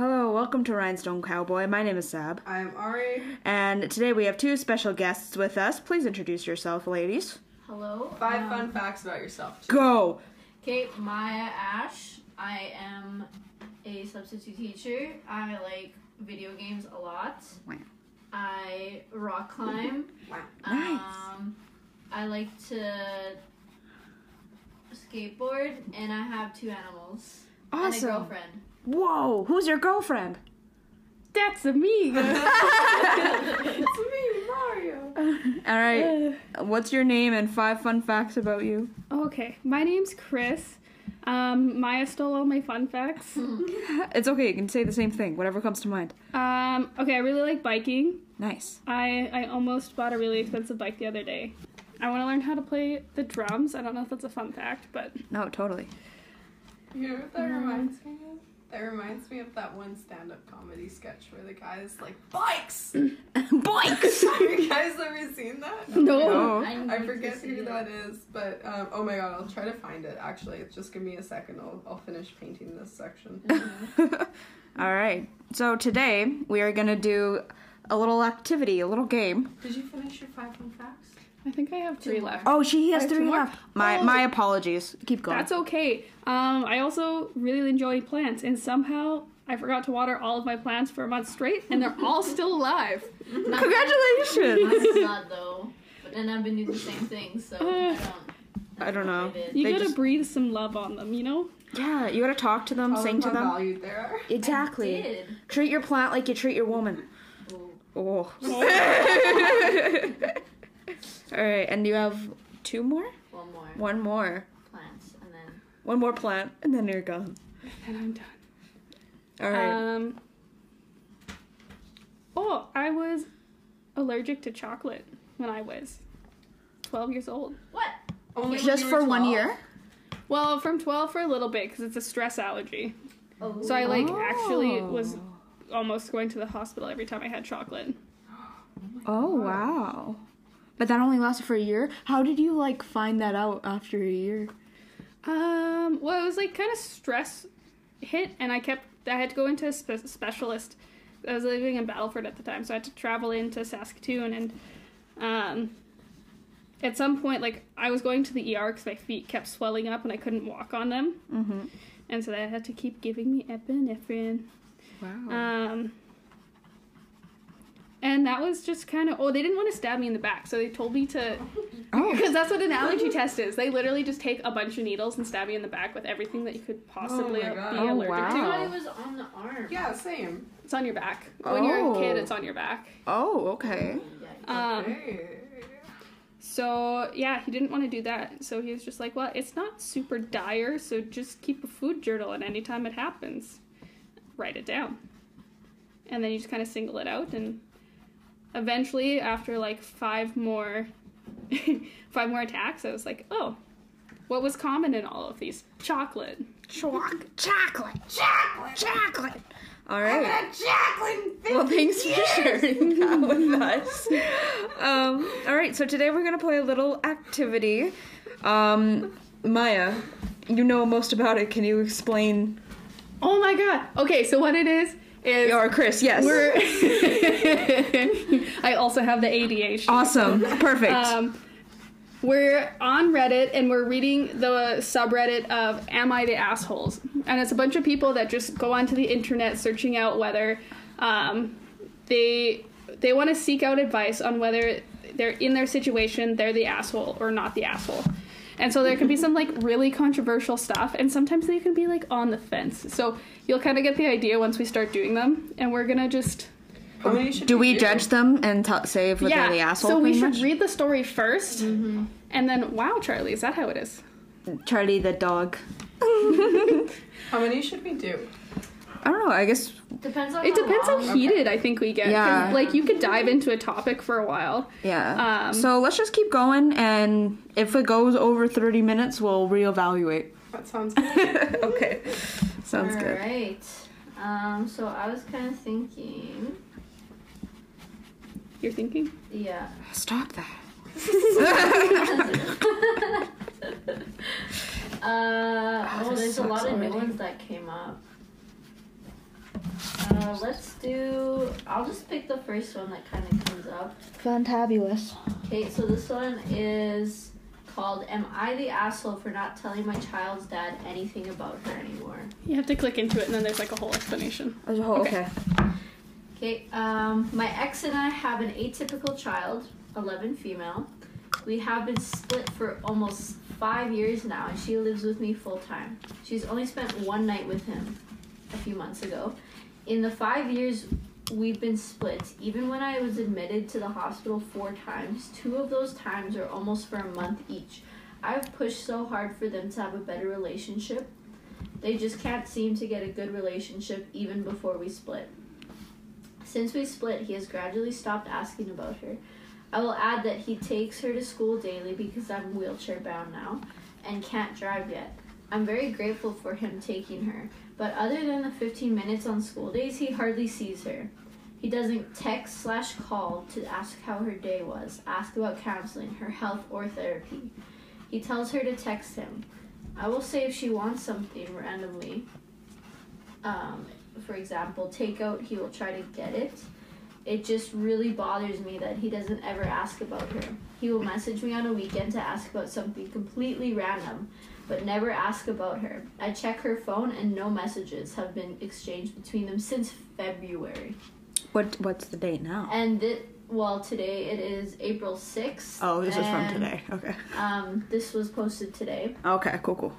Hello, welcome to Rhinestone Cowboy. My name is Sab, I'm Ari. and today we have two special guests with us. Please introduce yourself, ladies. Hello. Five um, fun facts about yourself. Go! Okay, Maija Ash. I am a substitute teacher. I like video games a lot. Wow. I rock climb. Wow. Nice. Um, I like to skateboard, and I have two animals and a girlfriend. Whoa, who's your girlfriend? That's me. it's me, Mario. All right, what's your name and five fun facts about you? okay, my name's Khris. Um, Maija stole all my fun facts. It's okay, you can say the same thing, whatever comes to mind. Um, okay, I really like biking. Nice. I I almost bought a really expensive bike the other day. I want to learn how to play the drums. I don't know if that's a fun fact, but No, totally. You know what that reminds me of? That reminds me of that one stand-up comedy sketch where the guy's like, "Bikes." bikes." Have you guys ever seen that? No. I, I forget who it. that is, but um, oh my god, I'll try to find it. Actually, just give me a second. I'll I'll finish painting this section. All right, so today we are gonna do a little activity, a little game. Did you finish your five fun facts? I think I have three more. left. Oh, she has I have three more? left. My Oh. my apologies. Keep going. That's okay. Um, I also really enjoy plants, and somehow I forgot to water all of my plants for a month straight, and they're all still alive. Congratulations! Mine's not though. But then I've been doing the same thing, so I don't. I don't know. You They gotta just- breathe some love on them, you know. yeah, you gotta talk to them, Tell sing to how them. valued they are. Exactly. I did. Treat your plant like you treat your woman. Ooh. Oh. All right, and you have two more? One more. One more. Plants, and then. One more plant, and then you're gone. And I'm done. All right. Um. Oh, I was allergic to chocolate when I was 12 years old. What? Only when Just you were for one year? Well, from 12 for a little bit because it's a stress allergy. Oh. So I like actually was Oh. almost going to the hospital every time I had chocolate. Oh wow. But that only lasted for a year. How did you like find that out after a year? Um, well, it was like kind of stress hit, and I kept I had to go into a spe- specialist. I was living in Battleford at the time, so I had to travel into Saskatoon, and um, at some point, like I was going to the ER because my feet kept swelling up and I couldn't walk on them, Mm-hmm. and so they had to keep giving me epinephrine. Wow. Um, and that was just kind of oh they didn't want to stab me in the back, so they told me to oh. because that's what an allergy test is. They literally just take a bunch of needles and stab you in the back with everything that you could possibly Oh be Oh, allergic I wow. to. thought it was on the arm. Yeah, same. It's on your back. When you're a kid, Oh. it's on your back. Oh, okay. Um, so yeah, he didn't want to do that. So he was just like, well, it's not super dire, so just keep a food journal, and anytime it happens, write it down. And then you just kind of single it out, and eventually, after like five more, five more attacks, I was like, oh, what was common in all of these? Chocolate. Choc- chocolate, chocolate, chocolate. All right. Jacqueline, Well, thanks for sharing that with us. Um, all right, so today we're gonna play a little activity. Um, Maija, you know most about it. Can you explain? Oh my god. Okay, so what it is is Or Khris? Yes. we're I also have the ADHD. awesome. Perfect. Um, we're on Reddit and we're reading the subreddit of Am I the Assholes? And it's a bunch of people that just go onto the internet searching out whether um, they they want to seek out advice on whether they're in their situation, they're the asshole or not the asshole. And so there can be some like really controversial stuff, and sometimes they can be like on the fence. So you'll kind of get the idea once we start doing them, and we're gonna just How many should Do we judge them and t- say if they're the asshole? so we pretty should much? read the story 1st mm-hmm. and then wow, Charlie, is that how it is? Charlie the dog. How many should we do? I don't know. I guess Depends on It depends long. how heated I think we get. Yeah. like you could dive into a topic for a while. yeah. Um, so let's just keep going, and if it goes over thirty minutes, we'll reevaluate. That sounds good. okay. Sounds good. Alright. Um, so I was kind of thinking. You're thinking? Yeah. Stop that. Uh, oh, this there's a lot sucks of new ones that came up. Uh, let's do. I'll just pick the first one that kind of comes up. Fantabulous. Okay, so this one is called Am I the Asshole for Not Telling My Child's Dad Anything About Her Anymore? You have to click into it, and then there's like a whole explanation. As a whole, okay. Okay, um, my ex and I have an atypical child, 11 female. We have been split for almost five years now, and she lives with me full time. She's only spent one night with him a few months ago. In the five years we've been split, even when I was admitted to the hospital four times, two of those times are almost for a month each. I've pushed so hard for them to have a better relationship. They just can't seem to get a good relationship even before we split. Since we split, he has gradually stopped asking about her. I will add that he takes her to school daily because I'm wheelchair bound now and can't drive yet. I'm very grateful for him taking her, but other than the 15 minutes on school days, he hardly sees her. He doesn't text slash call to ask how her day was, ask about counseling, her health, or therapy. He tells her to text him. I will say if she wants something randomly, um, for example, takeout, he will try to get it. It just really bothers me that he doesn't ever ask about her. He will message me on a weekend to ask about something completely random, but never ask about her. I check her phone and no messages have been exchanged between them since February. What What's the date now? And it, well, today it is April 6th. Oh, this is from today. Okay. Um, this was posted today. Okay, cool, cool.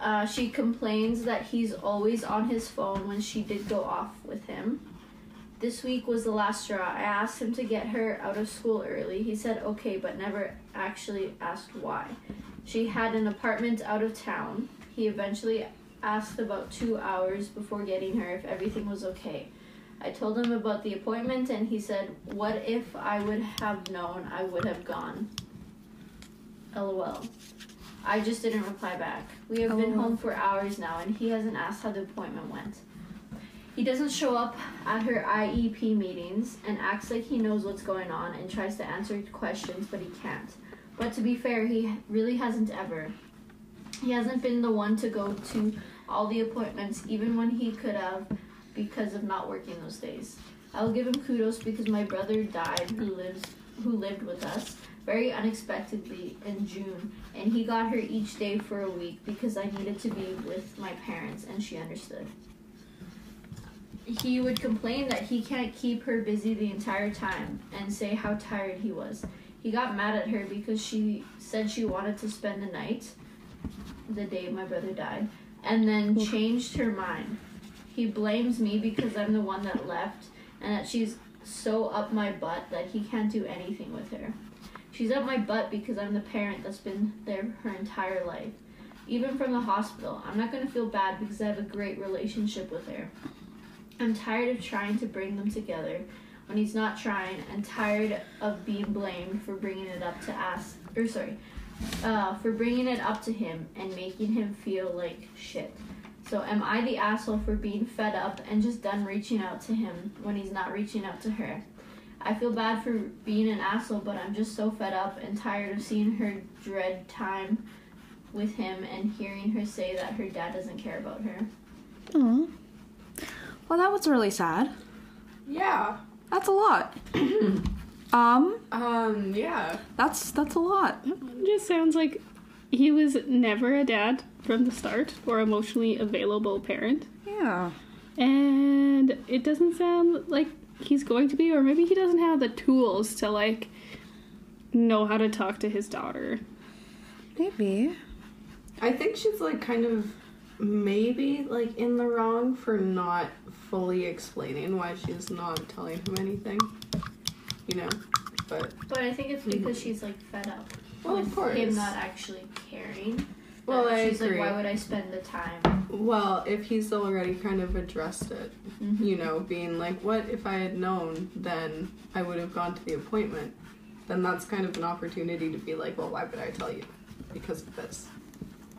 Uh, she complains that he's always on his phone when she did go off with him. This week was the last straw. I asked him to get her out of school early. He said okay, but never actually asked why. She had an apartment out of town. He eventually asked about two hours before getting her if everything was okay. I told him about the appointment and he said, What if I would have known I would have gone? LOL. I just didn't reply back. We have been oh. home for hours now and he hasn't asked how the appointment went. He doesn't show up at her IEP meetings and acts like he knows what's going on and tries to answer questions, but he can't. But to be fair, he really hasn't ever. He hasn't been the one to go to all the appointments, even when he could have, because of not working those days. I will give him kudos because my brother died, who lives, who lived with us, very unexpectedly in June, and he got her each day for a week because I needed to be with my parents, and she understood. He would complain that he can't keep her busy the entire time and say how tired he was. He got mad at her because she said she wanted to spend the night, the day my brother died, and then changed her mind. He blames me because I'm the one that left and that she's so up my butt that he can't do anything with her. She's up my butt because I'm the parent that's been there her entire life. Even from the hospital, I'm not going to feel bad because I have a great relationship with her. I'm tired of trying to bring them together. When he's not trying and tired of being blamed for bringing it up to ask or sorry uh, for bringing it up to him and making him feel like shit. So am i the asshole for being fed up and just done reaching out to him when he's not reaching out to her? I feel bad for being an asshole but i'm just so fed up and tired of seeing her dread time with him and hearing her say that her dad doesn't care about her. Aw. Well, that was really sad. Yeah. That's a lot. um, Um, yeah. that's that's a lot. It just sounds like he was never a dad from the start or emotionally available parent. Yeah. And it doesn't sound like he's going to be, or maybe he doesn't have the tools to like know how to talk to his daughter. Maybe. I think she's like kind of maybe like in the wrong for not fully explaining why she's not telling him anything. You know? But but i think it's because she's like fed up well with of course. him not actually caring Well, I she's agree. like why would i spend the time Well, if he's already kind of addressed it, Mhm. you know, being like, what if I had known, then I would have gone to the appointment, then that's kind of an opportunity to be like, well, why would I tell you? Because of this.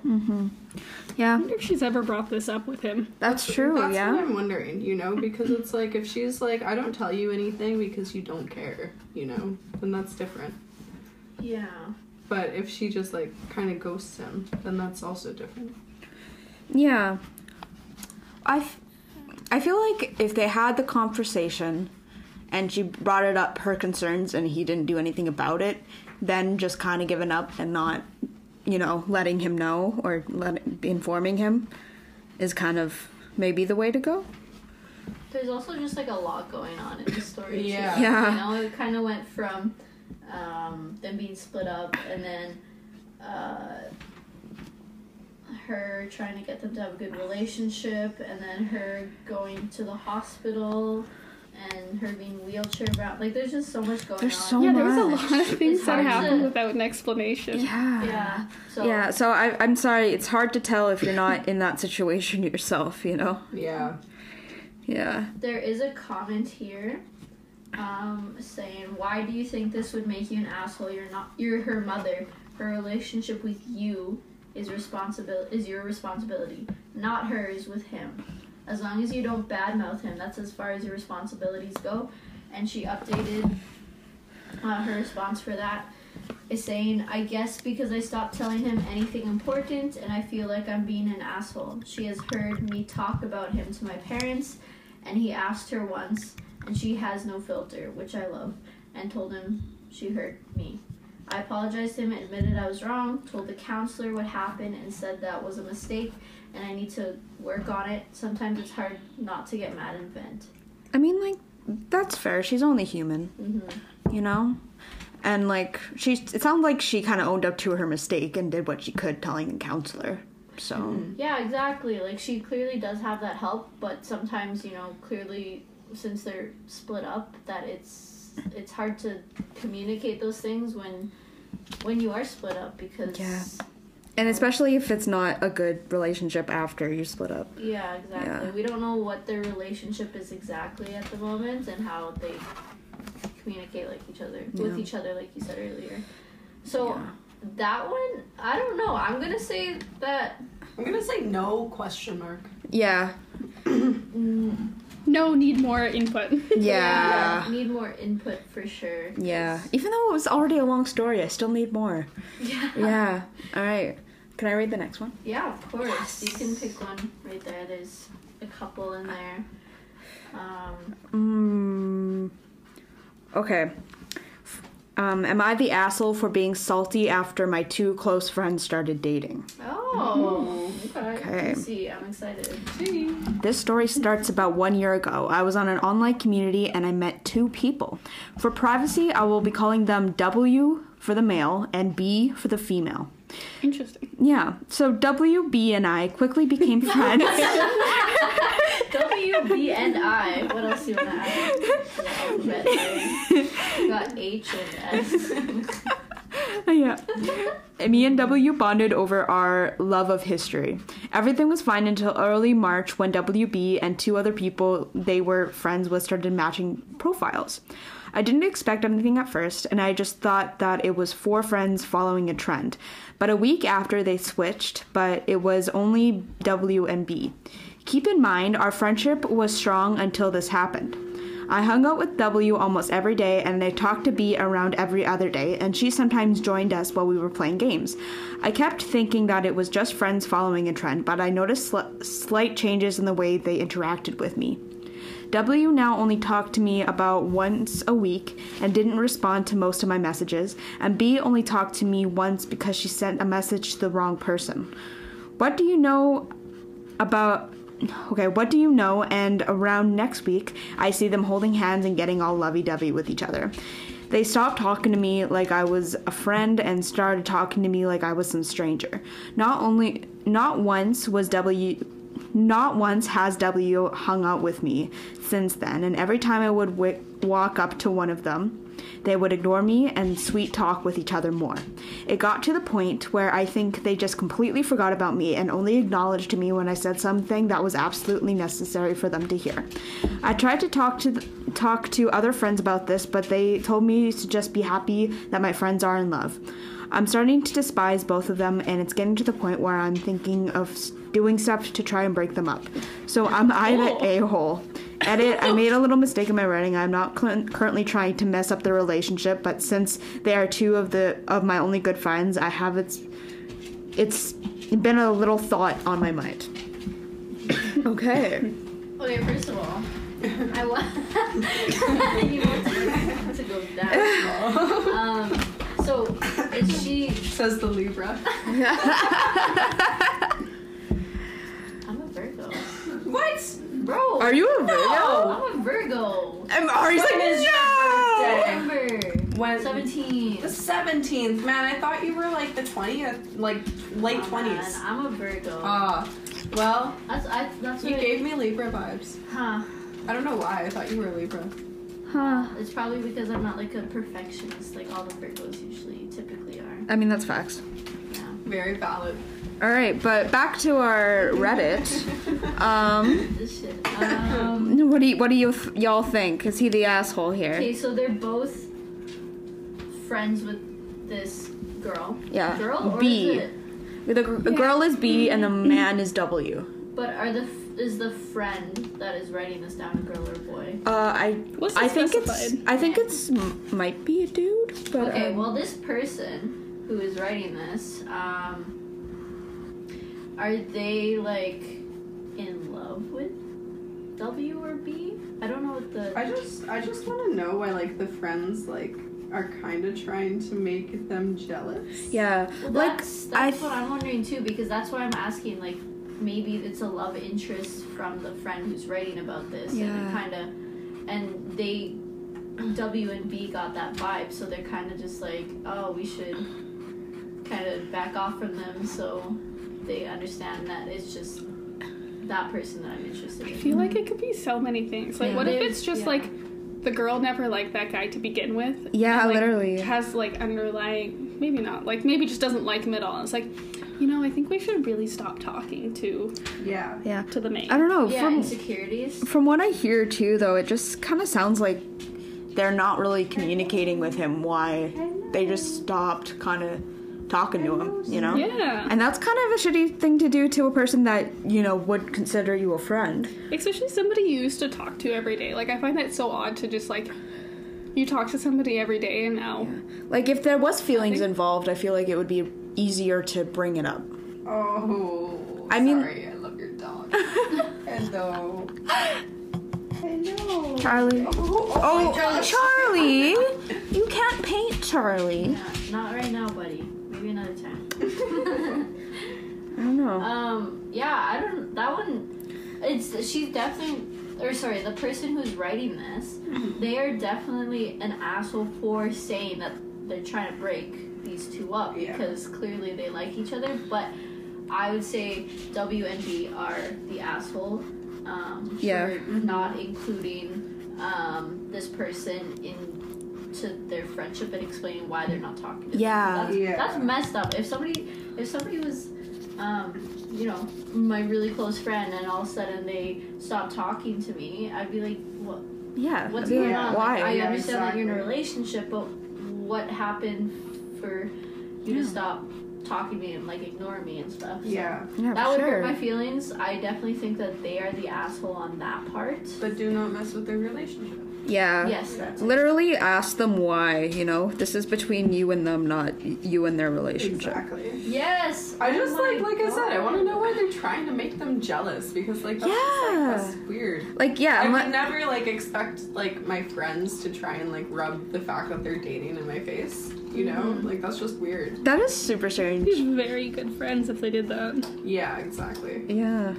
Mm-hmm. I Yeah, wonder if she's ever brought this up with him. that's true. That's what yeah. I'm wondering, you know, because it's like, if she's like, I don't tell you anything because you don't care, you know, then that's different. yeah But if she just like kind of ghosts him, then that's also different. Yeah. I, f- I feel like if they had the conversation and she brought it up her concerns and he didn't do anything about it, then just kind of giving up and not, you know, letting him know or let, informing him is kind of maybe the way to go. There's also just like a lot going on in the story. too. Yeah. Yeah. You know, it kind of went from um, them being split up and then uh, her trying to get them to have a good relationship and then her going to the hospital and her being wheelchair bound. Like, there's just so much going There's on. so yeah, there was a lot of things It's that hard to- without an explanation. Yeah. Yeah. So, Yeah, so I, I'm sorry, it's hard to tell if you're not in that situation yourself, you know? Yeah. Yeah. There is a comment here um, saying, "Why do you think this would make you an asshole? You're not. You're her mother. Her relationship with you is responsibility. Is your responsibility, not hers with him. As long as you don't badmouth him, that's as far as your responsibilities go." And she updated uh, her response for that is saying, I guess because I stopped telling him anything important and I feel like I'm being an asshole. She has heard me talk about him to my parents and he asked her once and she has no filter, which I love, and told him she hurt me. I apologized to him, admitted I was wrong, told the counselor what happened, and said that was a mistake and I need to work on it. Sometimes it's hard not to get mad and vent. I mean, like, that's fair. She's only human, hmm you know? And, like, she, it sounds like she kind of owned up to her mistake and did what she could telling the counselor. So, mm-hmm. Yeah, exactly. Like she clearly does have that help, but sometimes, you know, clearly since they're split up that it's it's hard to communicate those things when when you are split up because Yeah. and especially if it's not a good relationship after you split up. Yeah, exactly. Yeah. We don't know what their relationship is exactly at the moment and how they communicate like each other with each other like you said earlier. So Yeah. that one, I don't know. I'm gonna say that I'm gonna say no question mark. Yeah. mm, No, need more input. Yeah. yeah. need more input for sure. Yeah. Even though it was already a long story, I still need more. Yeah. Yeah. All right. Can I read the next one? Yeah, of course. You can pick one right there. There's a couple in there. Um, Mm, okay. Um, am I the asshole for being salty after my two close friends started dating? oh, okay. Okay. See. I'm excited. This story starts about one year ago. I was on an online community and I met two people. For privacy, I will be calling them W for the male and B for the female. Interesting. Yeah, so W, B, and I quickly became friends. W, B, and I. What else do you want to add to the alphabet? there? Um, you got H and S. yeah. Me and W bonded over our love of history. Everything was fine until early March when WB and two other people they were friends with started matching profiles. I didn't expect anything at first, and I just thought that it was four friends following a trend. But a week after they switched, but it was only W and B. Keep in mind, our friendship was strong until this happened. I hung out with W almost every day, and I talked to B around every other day, and she sometimes joined us while we were playing games. I kept thinking that it was just friends following a trend, but I noticed sli- slight changes in the way they interacted with me. W now only talked to me about once a week and didn't respond to most of my messages, and B only talked to me once because she sent a message to the wrong person. What do you know about okay, what do you know? And around next week, I see them holding hands and getting all lovey dovey with each other. They stopped talking to me like I was a friend and started talking to me like I was some stranger. Not only, not once was W, not once has W hung out with me since then, and every time I would w- walk up to one of them, they would ignore me and sweet talk with each other more. It got to the point where I think they just completely forgot about me and only acknowledged me when I said something that was absolutely necessary for them to hear. I tried to talk to th- talk to other friends about this, but they told me to just be happy that my friends are in love. I'm starting to despise both of them, and it's getting to the point where I'm thinking of s- doing stuff to try and break them up. So I'm I the a hole? Edit, I made a little mistake in my writing. I'm not cl- currently trying to mess up the relationship, but since they are two of the of my only good friends, I have it's it's been a little thought on my mind. okay. Okay, first of all, I want you know to, to go down. Um, so is she? Says the Libra. I'm a Virgo, What? Bro. Are you a Virgo? I'm a Virgo. And Ari's like, When is your no! birthday? November When? seventeen. The 17th. Man, I thought you were like the 20th, like late Oh, man, 20s. I'm a Virgo. Ah. well, that's I, that's you what. gave me Libra vibes. huh? I don't know why. I thought you were a Libra. Huh. It's probably because I'm not like a perfectionist, like all the Virgos usually typically are. I mean, that's facts. Yeah. Very valid. All right, but back to our Reddit. Um, Um. what do you, what do you th- y'all think? Is he the asshole here? Okay, so they're both friends with this girl. Yeah. Girl or B. is it? The, gr- the girl is B and the man is W. But are the f- is the friend that is writing this down a girl or a boy? Uh, I What's I it think it's? I think it's might be a dude, but Okay, um, well this person who is writing this, um, are they like in love with W or B? I don't know what the. I just, I just want to know why like the friends like are kind of trying to make them jealous. yeah, Well, like that's I that's what I'm wondering too, because that's why I'm asking. Like, maybe it's a love interest from the friend who's writing about this, and Yeah. it kind of, and they, W and B got that vibe, so they're kind of just like, oh, we should kind of back off from them, so they understand that it's just that person that I'm interested in. I feel like it could be so many things. Like, Yeah. what if it's just yeah. like the girl never liked that guy to begin with? yeah, and, like, literally. Has like underlying, maybe not, like maybe just doesn't like him at all. And It's like, you know, I think we should really stop talking to Yeah. Yeah, to the main. I don't know. yeah, from insecurities. from what I hear too, though, it just kind of sounds like they're not really communicating with him. Why they just stopped kind of talking to him, you know? Yeah, And that's kind of a shitty thing to do to a person that you know would consider you a friend. especially somebody you used to talk to every day. Like I find that so odd to just like you talk to somebody every day and now Like if there was feelings think- involved, I feel like it would be easier to bring it up. Oh. I mean- sorry, I love your dog. Hello. Hello. Charlie. Oh, Oh, oh my gosh. Charlie! You can't paint Charlie. Yeah, not right now, buddy. Maybe another time. I don't know. Um, yeah, I don't. That one, it's she's definitely, or sorry, the person who's writing this, they are definitely an asshole for saying that they're trying to break these two up Yeah. because clearly they like each other. But I would say W and B are the asshole. Um, Yeah. For not including um, this person into their friendship and explaining why they're not talking. To them. Yeah. That's, Yeah. that's messed up. If somebody, if somebody was, um, you know, my really close friend, and all of a sudden they stop talking to me, I'd be like, what? yeah. What's I'd going on? Why? Like, I Yeah, understand that you're in a relationship, but what happened for you Yeah. to stop talking to me and like ignore me and stuff? So Yeah, yeah, That would sure. hurt my feelings. I definitely think that they are the asshole on that part. but do not mess with their relationship. Yeah. Yes, that's it. Literally ask them why, you know? This is between you and them, not you and their relationship. Exactly. Yes. I Oh just my like, like I said, I want to know why they're trying to make them jealous because, like, that's, just, like, that's weird. Like, yeah, I would never like expect like my friends to try and like rub the fact that they're dating in my face. You know, Mm-hmm. like that's just weird. that is super strange. be very good friends if they did that. Yeah, exactly. Yeah.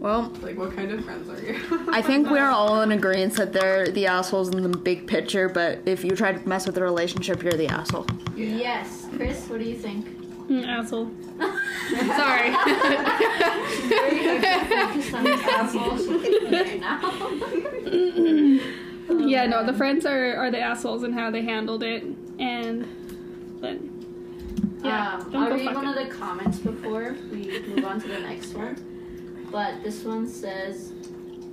Well, Like, what kind of friends are you? I think we are all in agreement that they're the assholes in the big picture, but if you try to mess with the relationship, you're the asshole. Yes, Khris. What do you think? Mm, asshole. Sorry. Very focused on this asshole she's right now. yeah, no, the friends are, are the assholes and how they handled it, and but yeah, um, don't I'll read one it. of the comments before we move on to the next one. But this one says,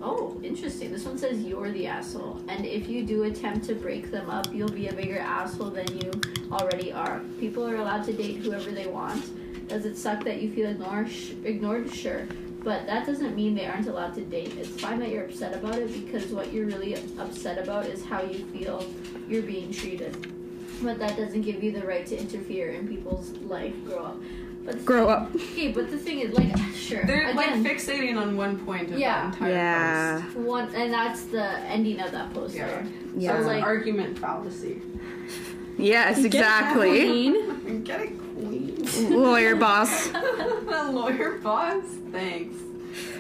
"Oh, interesting. This one says you're the asshole, and if you do attempt to break them up, you'll be a bigger asshole than you already are. People are allowed to date whoever they want. Does it suck that you feel ignored? Ignored? Sure." But that doesn't mean they aren't allowed to date. It's fine that you're upset about it because what you're really upset about is how you feel you're being treated. But that doesn't give you the right to interfere in people's life. Grow up. But Grow up. Okay, but the thing is, like, sure. They're like fixating on one point of Yeah. that entire Yeah. post. one, and that's the ending of that post. Yeah. there. Yeah. So it's like- an argument fallacy. Yes, exactly. Queen. Get a queen. Lawyer boss. a lawyer boss? Thanks.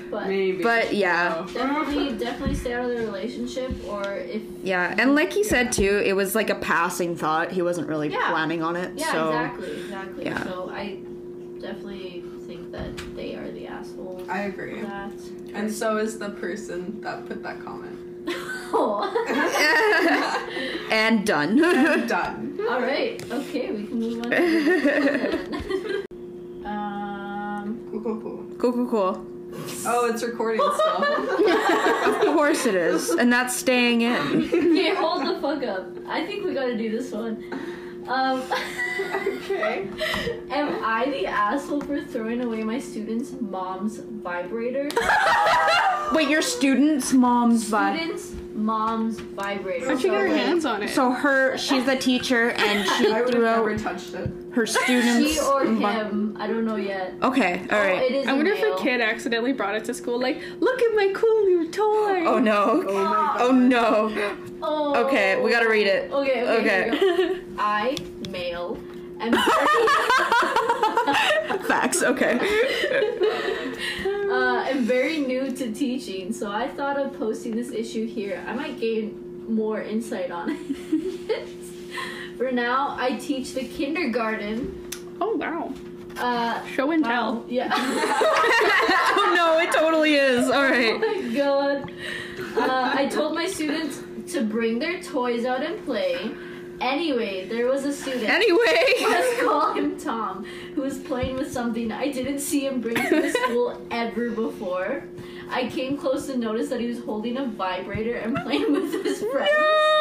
But Maybe. But, yeah. No. definitely, definitely stay out of the relationship, or if Yeah, and like he said too, it was like a passing thought. He wasn't really Yeah. planning on it. yeah, so exactly, exactly. yeah. So I definitely think that they are the assholes. I agree. for that. And so is the person that put that comment. Oh. and done. Done. All right. Okay, we can move on. To the um. Cool, cool, cool. cool, cool, cool. Oh, it's recording still. Of course it is, and that's staying in. Okay, hold the fuck up. I think we gotta do this one. Um, okay. am I the asshole for throwing away my student's mom's vibrator? Wait, your student's mom's vibrator. Student's mom's vibrator. How'd you get her like, hands on it? So her, she's the teacher, and she I would have threw never out touched it. her student's. She or vi- him? I don't know yet. Okay, all Oh, right. it is. I wonder if male. a kid accidentally brought it to school, like, look at my cool new toy. Oh no. Oh my Oh no. Oh. Okay, we gotta read it. Okay. Okay. Okay. here we go. I male am Facts. Okay. Uh, am very new to teaching, so I thought of posting this issue here. I might gain more insight on it. For now, I teach the kindergarten. Oh, wow. Uh, Show and wow, tell. Yeah. oh no, it totally is. All right. oh my god. Uh, I told my students to bring their toys out and play. Anyway, there was a student. Anyway. Let's call him Tom, who was playing with something I didn't see him bring to the school ever before. I came close to notice that he was holding a vibrator and playing with his friends. No.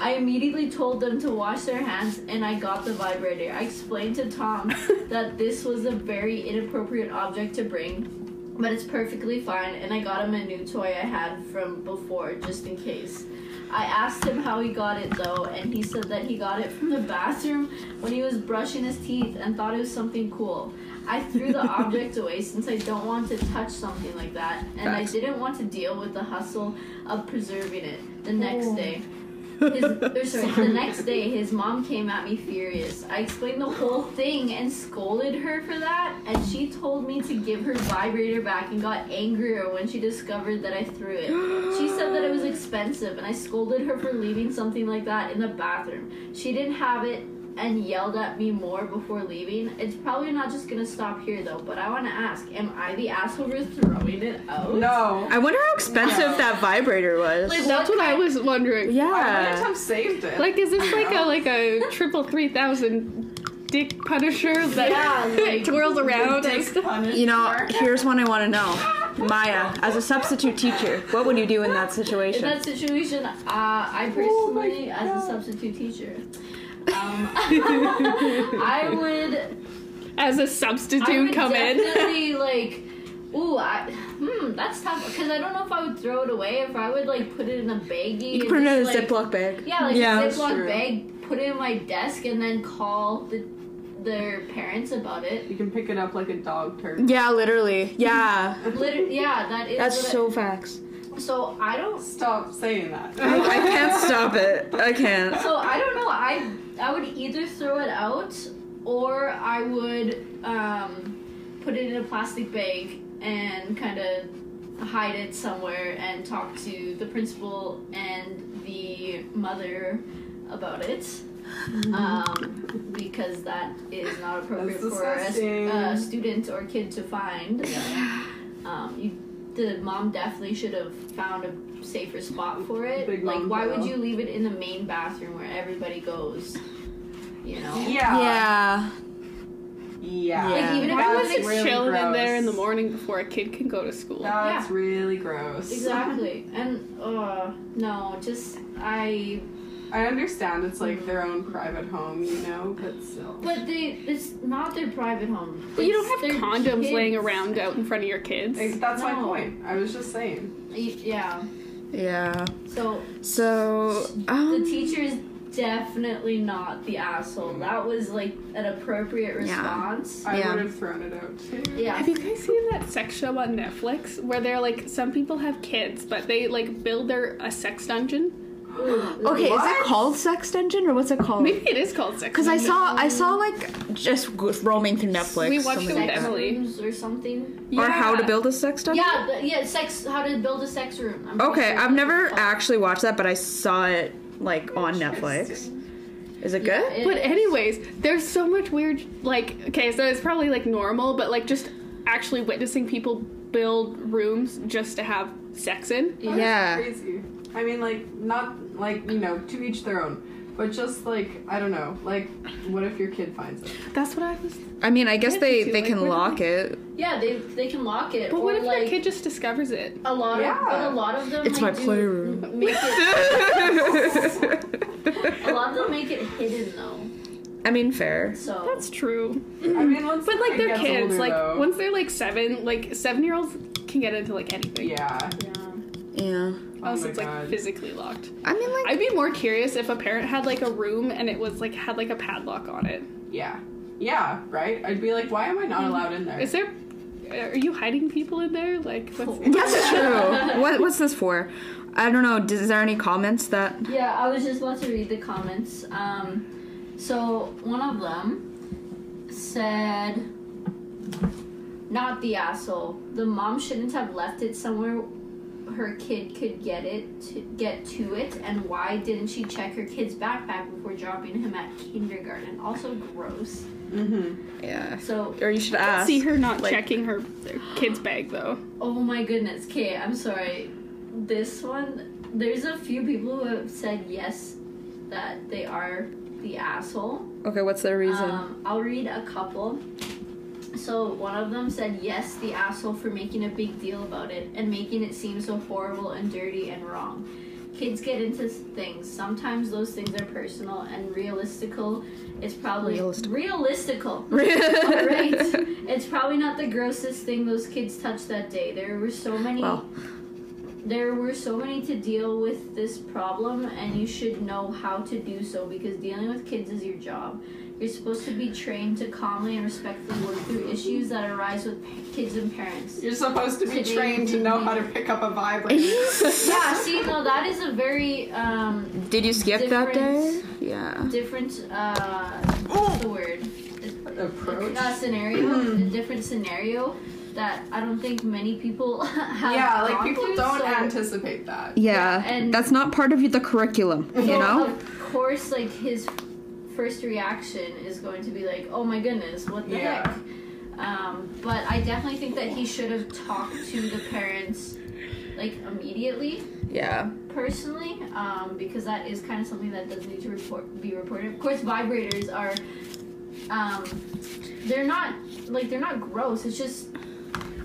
I immediately told them to wash their hands and I got the vibrator. I explained to Tom that this was a very inappropriate object to bring, but it's perfectly fine and I got him a new toy I had from before just in case. I asked him how he got it though, and he said that he got it from the bathroom when he was brushing his teeth and thought it was something cool. I threw the object away since I don't want to touch something like that, and Facts. I didn't want to deal with the hustle of preserving it the next Oh. day. His, or oh, sorry, the next day, his mom came at me furious. I explained the whole thing and scolded her for that, and she told me to give her vibrator back and got angrier when she discovered that I threw it. She said that it was expensive, and I scolded her for leaving something like that in the bathroom. She didn't have it and yelled at me more before leaving. It's probably not just gonna stop here though, but I wanna ask, am I the asshole for throwing it out? No. I wonder how expensive No. that vibrator was. Like, That's what I was wondering. Yeah. I wouldn't yeah. have saved it. Like, is this like a like a triple three thousand dick punisher that Yeah, like- twirls around? and Dick stuff? You know, here's one I want to know. Maija, as a substitute teacher, what would you do in that situation? In that situation, uh, I Oh personally, as a substitute teacher, um, I would, As a substitute would come in. definitely like, ooh, I, hmm, that's tough because I don't know if I would throw it away. If I would like put it in a baggie, You and can put it in a like, Ziploc bag. Yeah, like Yeah, a Ziploc bag, put it in my desk, and then call the their parents about it. You can pick it up like a dog turd. Yeah, literally. Yeah. Literally, yeah, that is. That's what so facts. I, so I don't. Stop saying that. I, I can't stop it. I can't. So I don't know. I I would either throw it out or I would um, put it in a plastic bag and kind of hide it somewhere and talk to the principal and the mother about it. Um, because that is not appropriate for a, a student or kid to find. Um, you, the mom definitely should have found a safer spot for it. Big like, mom why would you leave it in the main bathroom where everybody goes? You know. Yeah. Yeah. Yeah. Like, even if Why I was was it really chilling in there in the morning before a kid can go to school? That's really gross. Exactly. And uh no, just I I understand it's like their own private home, you know, but still. but they it's not their private home. But you don't their have condoms kids. laying around out in front of your kids. Like, That's my point. I was just saying. Yeah. Yeah. So So, um, the teacher is definitely not the asshole. That was like an appropriate response. Yeah. response. I Yeah. would have thrown it out too. Yeah. Have you guys seen that sex show on Netflix where they're like some people have kids, but they like build their a sex dungeon? Okay, is it called Sex Dungeon or what's it called? Maybe it is called sex. Because I saw I saw like just roaming through Netflix. We watched something it with sex that. Emily. rooms or something. Or how to build a sex dungeon. Yeah, but yeah, sex. How to build a sex room. I'm Okay, sure I've never what it's called. actually watched that, but I saw it like on Netflix. Is it good? It But is. anyways, there's so much weird like okay, so it's probably like normal, but like just actually witnessing people build rooms just to have sex in. Oh, that's Yeah. Crazy. I mean, like, not like you know, to each their own. But just like I don't know, like, what if your kid finds it? That's what I was I mean, I guess they too, they like, can where do lock it. Yeah, they they can lock it. But or what if like your kid just discovers it? a lot Yeah. of but a lot of them It's like, my playroom. Make it, a lot of them make it hidden though. I mean, fair. So That's true. I mean, once But the like kid they're gets kids. older, like though, once they're like seven, like seven year olds can get into like anything. yeah. yeah. Yeah. Oh Unless my it's like God. physically locked. I mean, like I'd be more curious if a parent had like a room and it was like had like a padlock on it. Yeah. Yeah, right? I'd be like, why am I not allowed in there? Is there? Are you hiding people in there? Like, what's, that's true. What what's this for? I don't know. Is there any comments that? Yeah, I was just about to read the comments. Um, so one of them said, "Not the asshole. The mom shouldn't have left it somewhere her kid could get it to get to it. And why didn't she check her kid's backpack before dropping him at kindergarten? Also gross. Mm-hmm. Yeah. So Or you should ask. see her not like- checking her their kid's bag though. Oh my goodness, Kay, I'm sorry. This one, there's a few people who have said yes, that they are the asshole. Okay, what's their reason? Um, I'll read a couple. So one of them said yes, the asshole for making a big deal about it and making it seem so horrible and dirty and wrong. Kids get into things. Sometimes those things are personal and realistical. It's probably Realistic- realistical. right. It's probably not the grossest thing those kids touched that day. There were so many there were so many to deal with this problem and you should know how to do so because dealing with kids is your job. You're supposed to be trained to calmly and respectfully work through issues that arise with pa- kids and parents. You're supposed to be Today- trained to know how to pick up a vibrator. Yeah, see, no, that is a very um, Did you skip that day? Yeah. different, uh, what's the word? Approach. Uh, scenario, a different scenario that I don't think many people have. Yeah, like people through, don't so- anticipate that. Yeah, and- that's not part of the curriculum, you know? Of course, like his first reaction is going to be like, "Oh my goodness, what the Yeah. heck?" Um, but I definitely think that he should have talked to the parents like immediately, Yeah. personally, um, because that is kind of something that does need to report be reported. Of course, vibrators are, um, they're not like they're not gross. It's just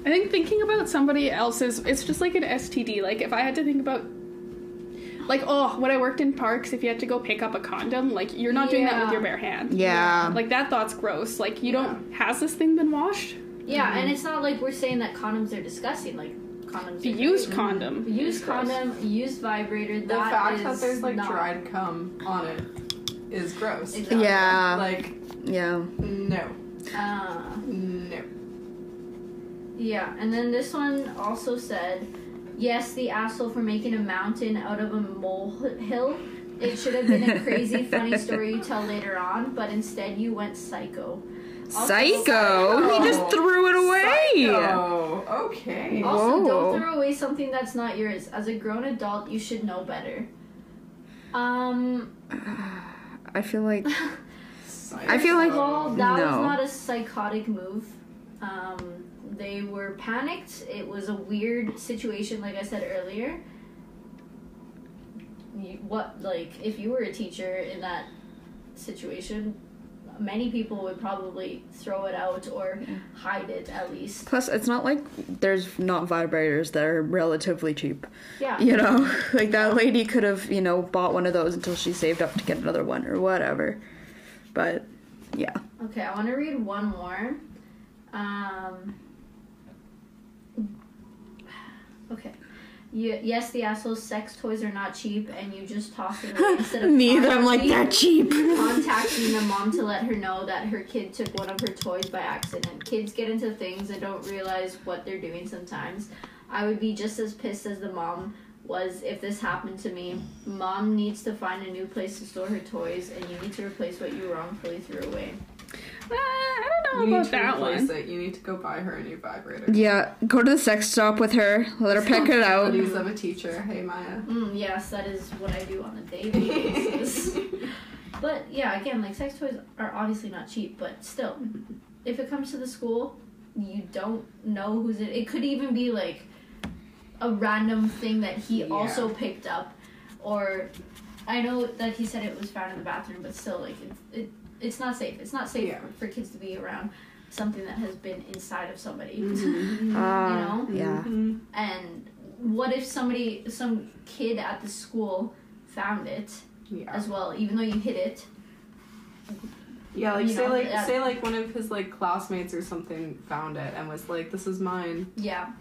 I think thinking about somebody else's, it's just like an STD. Like if I had to think about, like oh, when I worked in parks, if you had to go pick up a condom, like you're not doing that with your bare hand. Yeah. Like that thought's gross. Like you don't. Has this thing been washed? yeah, and it's not like we're saying that condoms are disgusting. Like condoms, A are used great. condom. Used is gross. condom, used vibrator. The that fact that is there's like not- dried cum on it is gross. Exactly. Yeah. Like, Yeah. no. Uh, No. yeah, and then this one also said, yes, the asshole for making a mountain out of a molehill. It should have been a crazy, funny story you tell later on, but instead you went psycho. Also- Psycho. He just threw it away. Oh, okay. Also, Whoa. don't throw away something that's not yours. As a grown adult, you should know better. Um, I feel like Psycho. I feel like- well, that was not a psychotic move. Um, they were panicked. It was a weird situation, like I said earlier. You, what, like, if you were a teacher in that situation, many people would probably throw it out or hide it at least. plus it's not like there's not vibrators that are relatively cheap. Yeah. You know, like that lady could have, you know, bought one of those until she saved up to get another one or whatever. But yeah. Okay, I want to read one more. Um, okay. You, yes, the asshole's sex toys are not cheap, and you just toss it away instead of Neither. I'm like that cheap. contacting the mom to let her know that her kid took one of her toys by accident. Kids get into things and don't realize what they're doing sometimes. I would be just as pissed as the mom was if this happened to me. Mom needs to find a new place to store her toys, and you need to replace what you wrongfully threw away. Uh, I don't You know need about to that replace one. it. You need to go buy her a new vibrator. Yeah, go to the sex shop with her. Let her pick it out. news of a teacher. Hey Maija. Mm, yes, that is what I do on a daily basis. but yeah, again, like sex toys are obviously not cheap, but still, if it comes to the school, you don't know who's it. It could even be like a random thing that he Yeah. also picked up, or I know that he said it was found in the bathroom, but still, like it, it it's not safe. It's not safe Yeah. for, for kids to be around something that has been inside of somebody. Mhm. Ah, You know? yeah. Mhm. And what if somebody, some kid at the school found it Yeah. as well, even though you hid it? Yeah, like You say know, like yeah. say like one of his like classmates or something found it and was like, "This is mine. Yeah.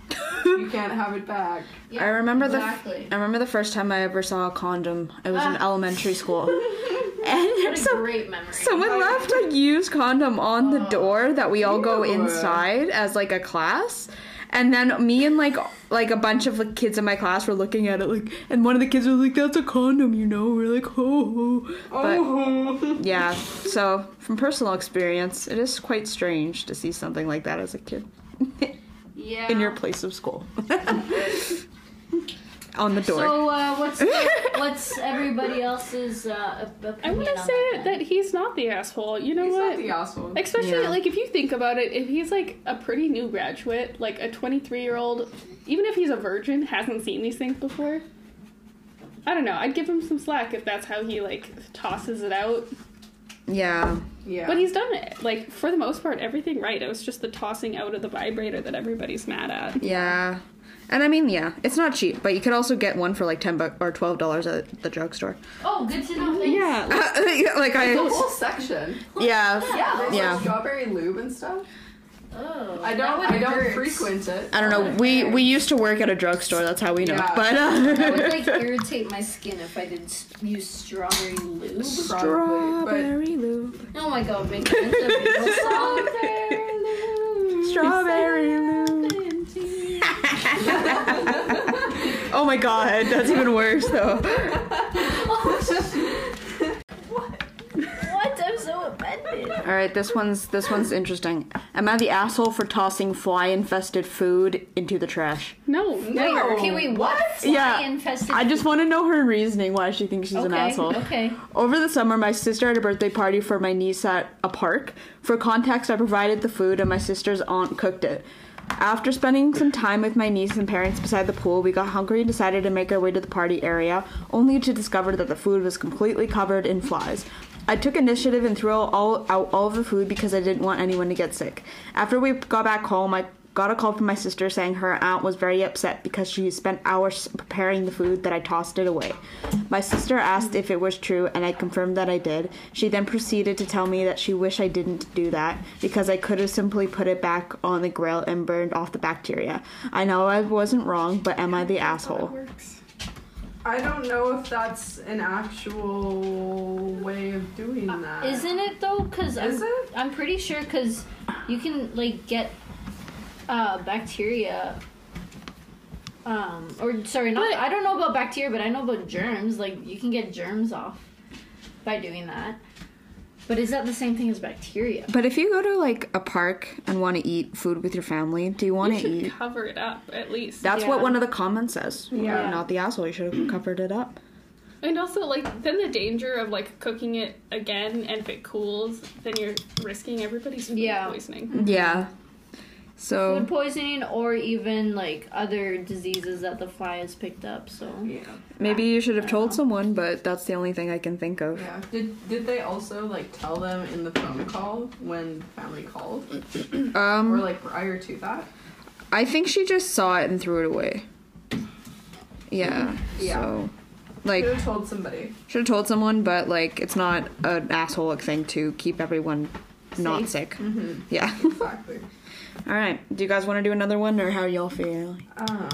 You can't have it back." yeah I remember the exactly. I remember the first time I ever saw a condom. It was in Ah. elementary school. what And a so, great memory. someone left a used condom on the Oh. door that we all go inside as like a class. And then me and like like a bunch of like, kids in my class were looking at it like, and one of the kids was like, "That's a condom," you know. We're like, "Oh." But Oh. yeah, so from personal experience, it is quite strange to see something like that as a kid yeah. in your place of school. on the door. So uh, what's what's everybody else's uh, opinion I want to say that? that he's not the asshole. You know He's what? not the asshole. Especially Yeah. like if you think about it, if he's like a pretty new graduate, like a 23 year old, even if he's a virgin, hasn't seen these things before. I don't know. I'd give him some slack if that's how he like tosses it out. yeah. yeah. But he's done it like for the most part everything right. It was just the tossing out of the vibrator that everybody's mad at. Yeah. And I mean, yeah, it's not cheap, but you could also get one for like ten bucks or twelve dollars at the drugstore. oh, good to know. Thanks. Yeah. like I the whole section. yeah, Yeah, there's Yeah. like strawberry lube and stuff. Oh, I don't. would I don't hurt. frequent it. I don't know. We we used to work at a drugstore. That's how we know. Yeah. But That would like uh, irritate my skin if I did s- use strawberry lube. strawberry lube, Oh my god, make it into a Beatles song. strawberry lube. oh my god, that's even worse though. what? What? I'm so offended. All right, this one's this one's interesting. Am I the asshole for tossing fly-infested food into the trash? No, never. Okay, wait, what? Fly Yeah, infested. I just want to know her reasoning why she thinks she's okay, an asshole. Okay. Over the summer, my sister had a birthday party for my niece at a park. For context, I provided the food and my sister's aunt cooked it. After spending some time with my niece and parents beside the pool, we got hungry and decided to make our way to the party area, only to discover that the food was completely covered in flies. I took initiative and threw all, out all of the food because I didn't want anyone to get sick. After we got back home, I got a call from my sister saying her aunt was very upset because she spent hours preparing the food that I tossed it away. My sister asked if it was true and I confirmed that I did. She then proceeded to tell me that she wished I didn't do that because I could have simply put it back on the grill and burned off the bacteria. I know I wasn't wrong, but am I the asshole? I don't know if that's an actual way of doing uh, that. Isn't it though? Because I'm, it? I'm pretty sure because you can like get uh, bacteria. Um, or sorry, not. But- I don't know about bacteria, but I know about germs. Like you can get germs off by doing that. But is that the same thing as bacteria? But if you go to like a park and want to eat food with your family, do you want to eat? You should cover it up at least. That's what one of the comments says. Yeah. You're not the asshole. You should have covered it up. And also, like, then the danger of like cooking it again, and if it cools, then you're risking everybody's food Yeah. poisoning. Yeah. So Food poisoning or even like other diseases that the fly has picked up. So Yeah. maybe you should have told someone, but that's the only thing I can think of. Yeah. Did did they also like tell them in the phone call when family called, or Um, like prior to that? I think she just saw it and threw it away. Yeah. Yeah. So, like, Should have told somebody. should have told someone, but like, it's not an asshole thing to keep everyone not sick. Mm-hmm. Yeah. Exactly. All right. Do you guys want to do another one, or how y'all feel? Um,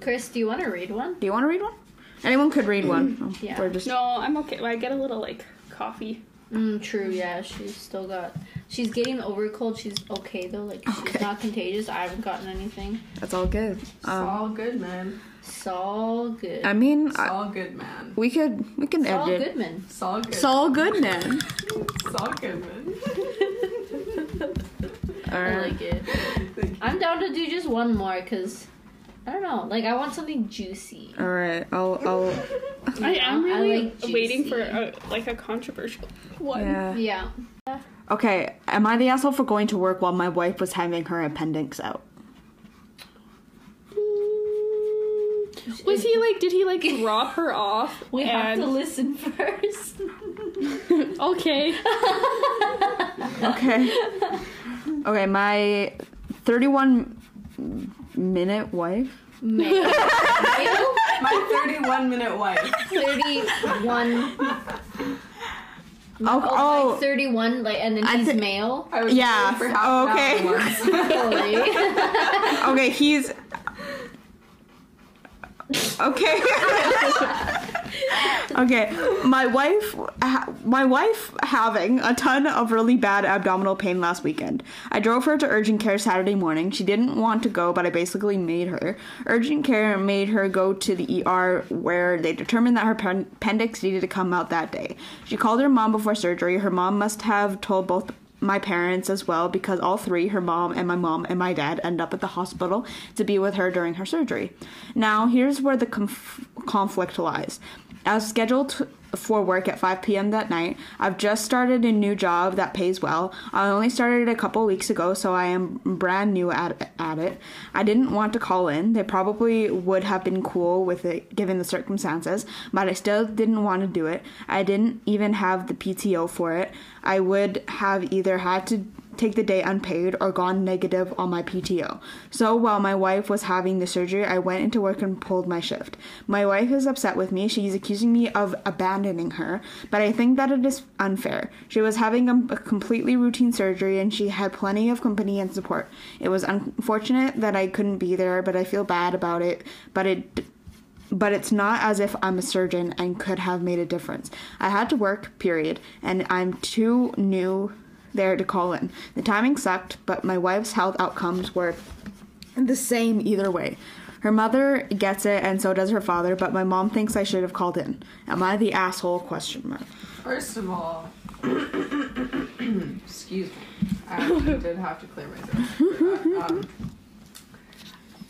Khris, do you want to read one? Do you want to read one? Anyone could read one. Oh, Yeah. We're just No, I'm okay. I get a little like coffee. Mm, true. Yeah, she's still got. She's getting over cold. She's okay though. Like she's not contagious. I haven't gotten anything. that's all good. It's Um, all good, man. It's all good. I mean, It's I, all good, man. we could we can Saul edit. it. Goodman. It's all good. Man. It's all good, man. It's all good, man. All I like it. I'm down to do just one more because I don't know. Like I want something juicy. All right. I'll I'll. I am I really like waiting for a, like a controversial one. Yeah. Yeah. Okay. Am I the asshole for going to work while my wife was having her appendix out? Was he like? Did he like drop her off? We have to listen first. okay. Okay. okay. My 31 minute wife. Male. Male? My 31 minute wife. 31. Oh, Oh, oh. like 31, like, and then I he's thi- male. I was Yeah, married for half okay. an hour once. Really? Okay. He's. Okay. okay. My wife, ha- my wife having a ton of really bad abdominal pain last weekend. I drove her to urgent care Saturday morning. She didn't want to go, but I basically made her. Urgent care made her go to the ER where they determined that her pen- appendix needed to come out that day. She called her mom before surgery. Her mom must have told both my parents as well because all three, her mom and my mom and my dad, end up at the hospital to be with her during her surgery. Now, here's where the conf- conflict lies. I was scheduled for work at 5 p.m. that night. I've just started a new job that pays well. I only started a couple weeks ago, so I am brand new at, at it. I didn't want to call in. They probably would have been cool with it given the circumstances, but I still didn't want to do it. I didn't even have the PTO for it. I would have either had to take the day unpaid or gone negative on my PTO. So while my wife was having the surgery, I went into work and pulled my shift. My wife is upset with me. She's accusing me of abandoning her, but I think that it is unfair. She was having a, completely routine surgery and she had plenty of company and support. It was unfortunate that I couldn't be there, but I feel bad about it, but it but it's not as if I'm a surgeon and could have made a difference. I had to work, period, and I'm too new there to call in. The timing sucked, but my wife's health outcomes were the same either way. Her mother gets it, and so does her father, but my mom thinks I should have called in. Am I the asshole? Question mark. First of all, excuse me. I did have to clear my. Um,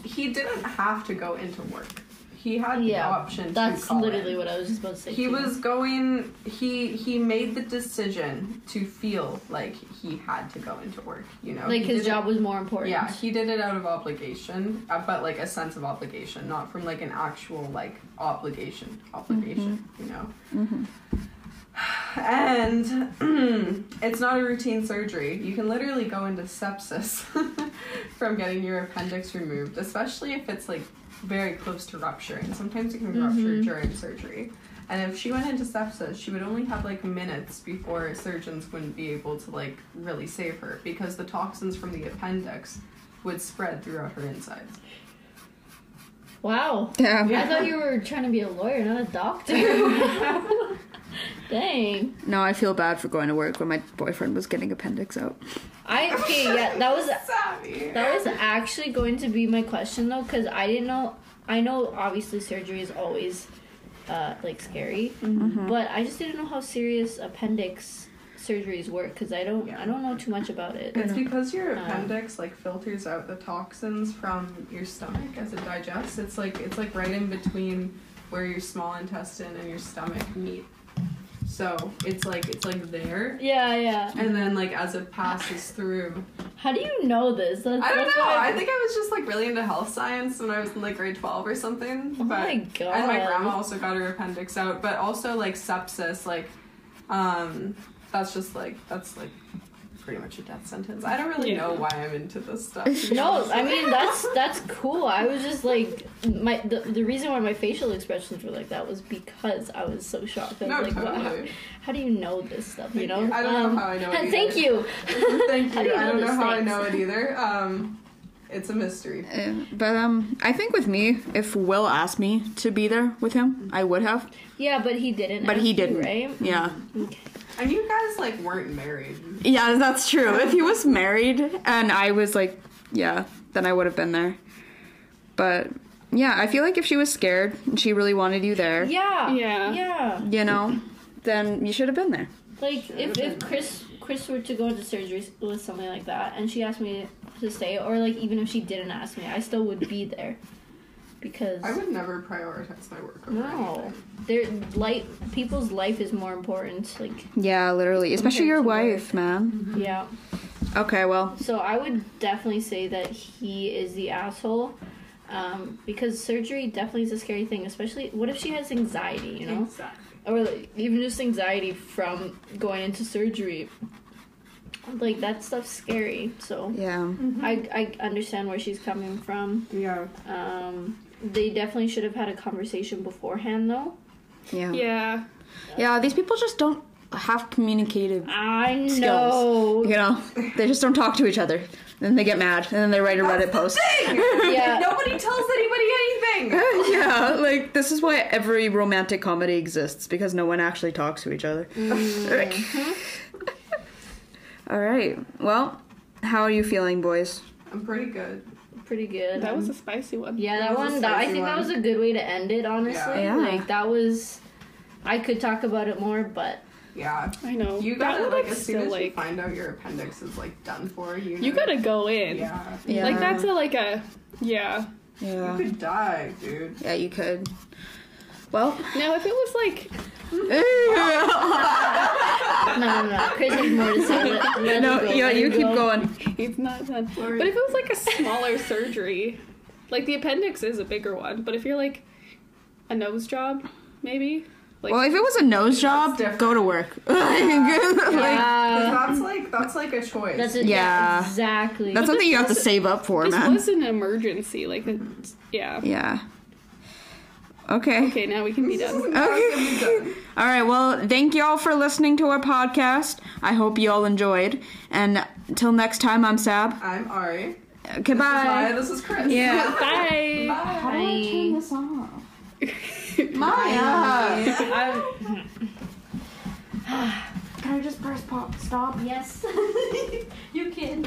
he didn't have to go into work. He had the Yeah, option That's literally in. what I was just about to say. He too. was going. He he made the decision to feel like he had to go into work. You know, like He his did it- job was more important. Yeah, he did it out of obligation, uh, but like a sense of obligation, not from like an actual like obligation. Obligation, you know. And it's not a routine surgery. You can literally go into sepsis from getting your appendix removed, especially if it's like very close to rupturing. Sometimes it can mm-hmm. rupture during surgery. And if she went into sepsis, she would only have like minutes before surgeons wouldn't be able to like really save her because the toxins from the appendix would spread throughout her insides. Wow. Yeah. I thought you were trying to be a lawyer, not a doctor. Dang. No, I feel bad for going to work when my boyfriend was getting appendix out. I okay, yeah, that was that was actually going to be my question though, because I didn't know. I know obviously surgery is always uh, like scary, but I just didn't know how serious appendix surgeries work because I don't I don't know too much about it. It's because your Um, appendix like filters out the toxins from your stomach as it digests. It's like it's like right in between where your small intestine and your stomach meet. So it's like it's like there, Yeah, yeah. and then like as it passes through. How do you know this? That's, I don't know. why I think I was just like really into health science when I was in like grade twelve or something. Oh but, my And my grandma also got her appendix out, but also like sepsis, like um, that's just like that's like pretty much a death sentence. I don't really Yeah. know why I'm into this stuff. No, I mean that's that's cool. I was just like my the, the reason why my facial expressions were like that was because I was so shocked. I was No, like, wow, how, totally. how do you know this stuff? You know? you. I don't know Um, how I know it Thank you. Thank How do you. you I know don't know these how I know it either. Um, It's a mystery. Uh, but um, I think with me, if Will asked me to be there with him, I would have. Yeah, but he didn't. But ask he didn't. right? Yeah. Okay. And you guys like weren't married. Yeah, that's true. If he was married and I was like, yeah, then I would have been there. But yeah, I feel like if she was scared and she really wanted you there, Yeah. Yeah. Yeah. you know, then you should have been there. Like if, if Khris Khris were to go into surgery with something like that, and she asked me to stay, or like even if she didn't ask me, I still would be there. Because I would never prioritize my work over no, their life, people's life is more important. Like Yeah, literally, especially your Compared to wife, man. yeah. Okay, well, So I would definitely say that he is the asshole. Um, because surgery definitely is a scary thing, especially what if she has anxiety, you know? Exactly. or like, even just anxiety from going into surgery. Like that stuff's scary. So yeah. I I understand where she's coming from. Yeah. Um, they definitely should have had a conversation beforehand, though. Yeah. Yeah. Yeah, these people just don't have communicative I skills. know. You know, they just don't talk to each other. Then they get mad, and then they write a Reddit post. Yeah. Nobody tells anybody anything. yeah, like this is why every romantic comedy exists because no one actually talks to each other. Mm-hmm. All right. Well, how are you feeling, boys? I'm pretty good. Pretty good. That was um, a spicy one. yeah, that that one. That, I spicy think that was a good way to end it. Honestly, Yeah. Yeah. like that was. I could talk about it more, but Yeah. I know. You gotta one like looks as soon still, as you find out your appendix is like done for, you know, you gotta go in. Yeah. Yeah. Like that's a like a yeah. Yeah, You could die, dude. Yeah, you could. Well, Now if it was like no, no, no. Khris has more to say. Let, let no, go, yeah, you keep go. going. it's not done. But if it was like a smaller surgery, like the appendix is a bigger one, but if you're like a nose job, maybe like Well, if it was a nose job, different. go to work. like, Yeah. that's like that's like a choice. That's it. Yeah. Yeah. exactly. that's something you have to save up for, this man. was an emergency. Like it's, yeah. Yeah. Okay. Okay, now we can be done. Okay. All right. Well, thank you all for listening to our podcast. I hope you all enjoyed. And until next time, I'm Sab. I'm Ari. Okay, Maija, bye. this is Khris. Yeah. Bye. Bye. How do I turn this off? Maija. I'm- Can I just press pop stop? yes. you can.